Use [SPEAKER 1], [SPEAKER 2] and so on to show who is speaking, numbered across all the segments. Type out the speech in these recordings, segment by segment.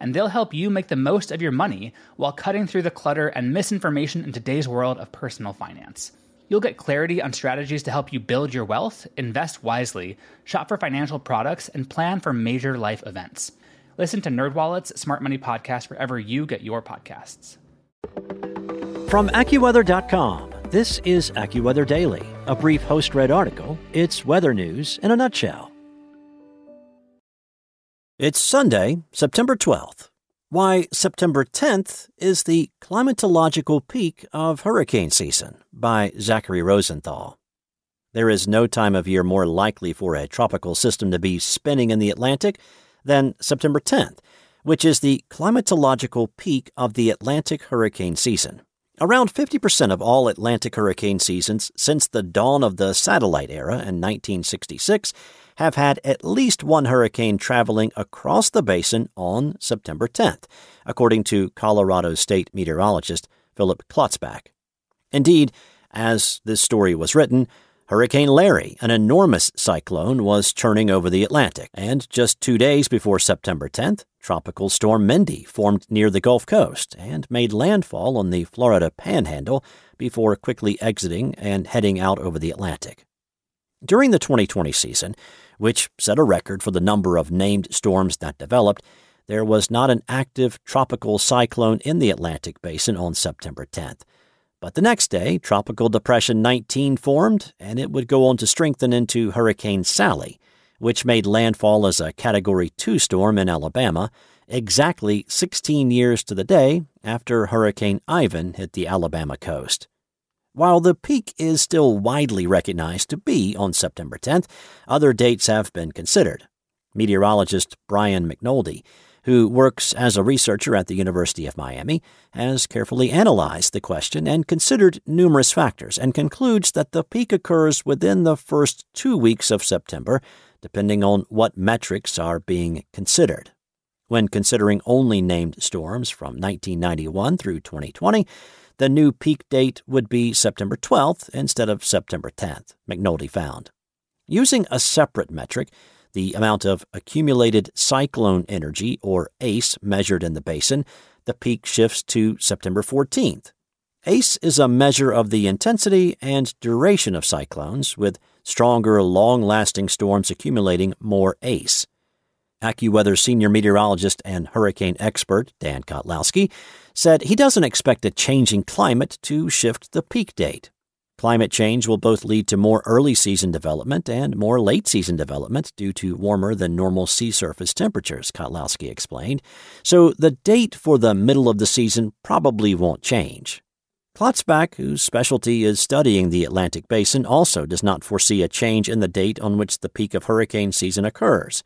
[SPEAKER 1] and they'll help you make the most of your money while cutting through the clutter and misinformation in today's world of personal finance. You'll get clarity on strategies to help you build your wealth, invest wisely, shop for financial products, and plan for major life events. Listen to NerdWallet's Smart Money Podcast wherever you get your podcasts.
[SPEAKER 2] From AccuWeather.com, this is AccuWeather Daily, a brief host-read article. It's weather news in a nutshell. It's Sunday, September 12th. Why September 10th is the climatological peak of hurricane season by Zachary Rosenthal. There is no time of year more likely for a tropical system to be spinning in the Atlantic than September 10th, which is the climatological peak of the Atlantic hurricane season. Around 50% of all Atlantic hurricane seasons since the dawn of the satellite era in 1966 have had at least one hurricane traveling across the basin on September 10th, according to Colorado State meteorologist Philip Klotzbach. Indeed, as this story was written, Hurricane Larry, an enormous cyclone, was churning over the Atlantic, and just two days before September 10th, Tropical Storm Mindy formed near the Gulf Coast and made landfall on the Florida Panhandle before quickly exiting and heading out over the Atlantic. During the 2020 season, which set a record for the number of named storms that developed, there was not an active tropical cyclone in the Atlantic basin on September 10th. But the next day, Tropical Depression 19 formed, and it would go on to strengthen into Hurricane Sally, which made landfall as a Category 2 storm in Alabama, exactly 16 years to the day after Hurricane Ivan hit the Alabama coast. While the peak is still widely recognized to be on September 10th, other dates have been considered. Meteorologist Brian McNoldy, who works as a researcher at the University of Miami, has carefully analyzed the question and considered numerous factors and concludes that the peak occurs within the first two weeks of September, depending on what metrics are being considered. When considering only named storms from 1991 through 2020, the new peak date would be September 12th instead of September 10th, McNoldy found. Using a separate metric, the amount of accumulated cyclone energy, or ACE, measured in the basin, the peak shifts to September 14th. ACE is a measure of the intensity and duration of cyclones, with stronger, long lasting storms accumulating more ACE. AccuWeather senior meteorologist and hurricane expert Dan Kottlowski said he doesn't expect a changing climate to shift the peak date. Climate change will both lead to more early season development and more late season development due to warmer than normal sea surface temperatures, Kottlowski explained. So the date for the middle of the season probably won't change. Klotzbach, whose specialty is studying the Atlantic basin, also does not foresee a change in the date on which the peak of hurricane season occurs.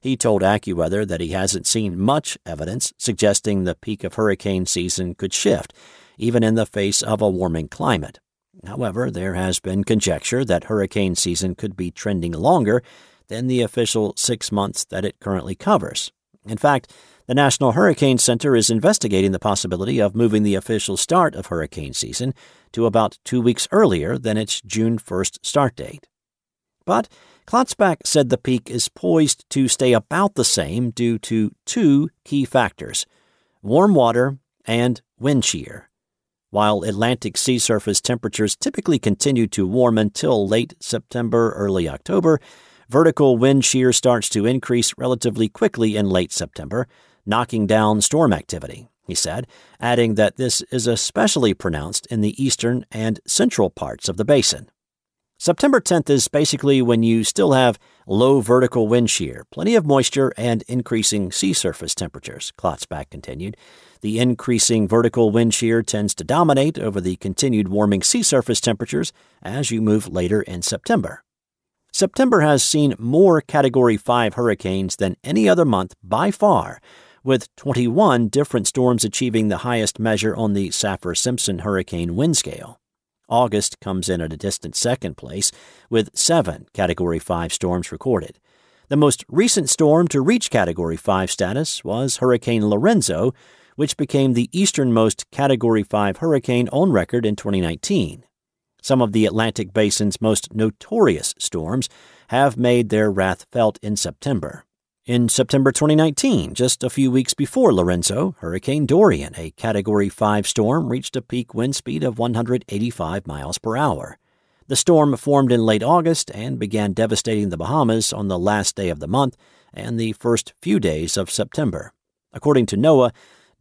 [SPEAKER 2] He told AccuWeather that he hasn't seen much evidence suggesting the peak of hurricane season could shift, even in the face of a warming climate. However, there has been conjecture that hurricane season could be trending longer than the official six months that it currently covers. In fact, the National Hurricane Center is investigating the possibility of moving the official start of hurricane season to about two weeks earlier than its June 1st start date. But Klotzbach said the peak is poised to stay about the same due to two key factors warm water and wind shear. While Atlantic sea surface temperatures typically continue to warm until late September, early October, vertical wind shear starts to increase relatively quickly in late September, knocking down storm activity, he said, adding that this is especially pronounced in the eastern and central parts of the basin. September 10th is basically when you still have low vertical wind shear, plenty of moisture, and increasing sea surface temperatures, Klotzbach continued. The increasing vertical wind shear tends to dominate over the continued warming sea surface temperatures as you move later in September. September has seen more Category 5 hurricanes than any other month by far, with 21 different storms achieving the highest measure on the Saffir Simpson hurricane wind scale. August comes in at a distant second place, with seven Category 5 storms recorded. The most recent storm to reach Category 5 status was Hurricane Lorenzo, which became the easternmost Category 5 hurricane on record in 2019. Some of the Atlantic Basin's most notorious storms have made their wrath felt in September. In September 2019, just a few weeks before Lorenzo, Hurricane Dorian, a Category 5 storm, reached a peak wind speed of 185 miles per hour. The storm formed in late August and began devastating the Bahamas on the last day of the month and the first few days of September. According to NOAA,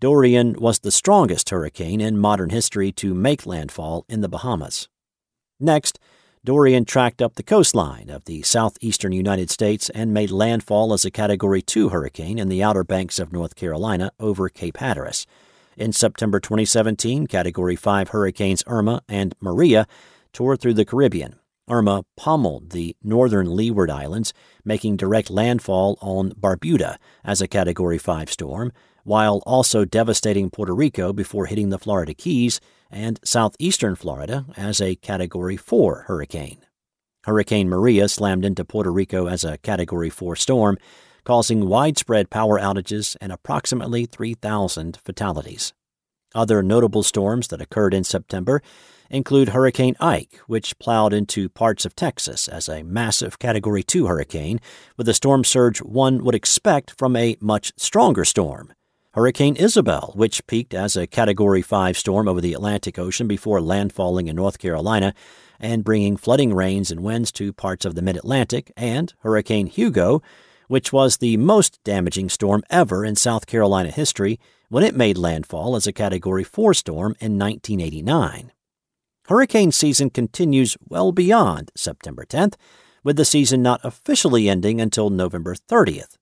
[SPEAKER 2] Dorian was the strongest hurricane in modern history to make landfall in the Bahamas. Next, Dorian tracked up the coastline of the southeastern United States and made landfall as a Category 2 hurricane in the Outer Banks of North Carolina over Cape Hatteras. In September 2017, Category 5 hurricanes Irma and Maria tore through the Caribbean. Irma pummeled the northern Leeward Islands, making direct landfall on Barbuda as a Category 5 storm, while also devastating Puerto Rico before hitting the Florida Keys and southeastern Florida as a Category 4 hurricane. Hurricane Maria slammed into Puerto Rico as a Category 4 storm, causing widespread power outages and approximately 3,000 fatalities. Other notable storms that occurred in September include Hurricane Ike, which plowed into parts of Texas as a massive Category 2 hurricane, with a storm surge one would expect from a much stronger storm. Hurricane Isabel, which peaked as a Category 5 storm over the Atlantic Ocean before landfalling in North Carolina and bringing flooding rains and winds to parts of the mid Atlantic, and Hurricane Hugo, which was the most damaging storm ever in South Carolina history when it made landfall as a Category 4 storm in 1989. Hurricane season continues well beyond September 10th, with the season not officially ending until November 30th.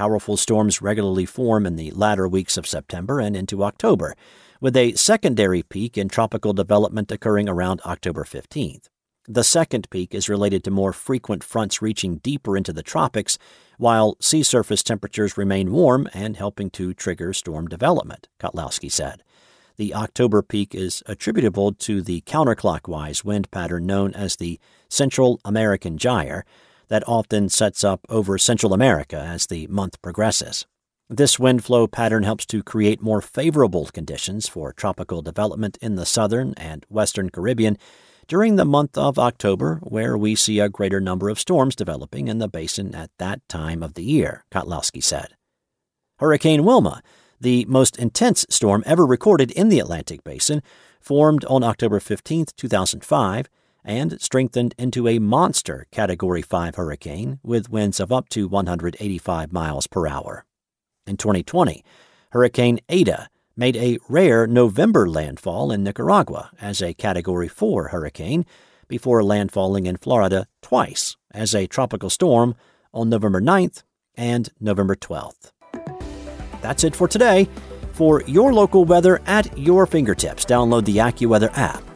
[SPEAKER 2] Powerful storms regularly form in the latter weeks of September and into October, with a secondary peak in tropical development occurring around October 15th. The second peak is related to more frequent fronts reaching deeper into the tropics, while sea surface temperatures remain warm and helping to trigger storm development, Kottlowski said. The October peak is attributable to the counterclockwise wind pattern known as the Central American Gyre that often sets up over Central America as the month progresses. This wind flow pattern helps to create more favorable conditions for tropical development in the southern and western Caribbean during the month of October, where we see a greater number of storms developing in the basin at that time of the year, Kottlowski said. Hurricane Wilma the most intense storm ever recorded in the Atlantic basin, formed on October 15, 2005, and strengthened into a monster Category 5 hurricane with winds of up to 185 miles per hour. In 2020, Hurricane Eta made a rare November landfall in Nicaragua as a Category 4 hurricane before landfalling in Florida twice as a tropical storm on November 9th and November 12th. That's it for today. For your local weather at your fingertips, download the AccuWeather app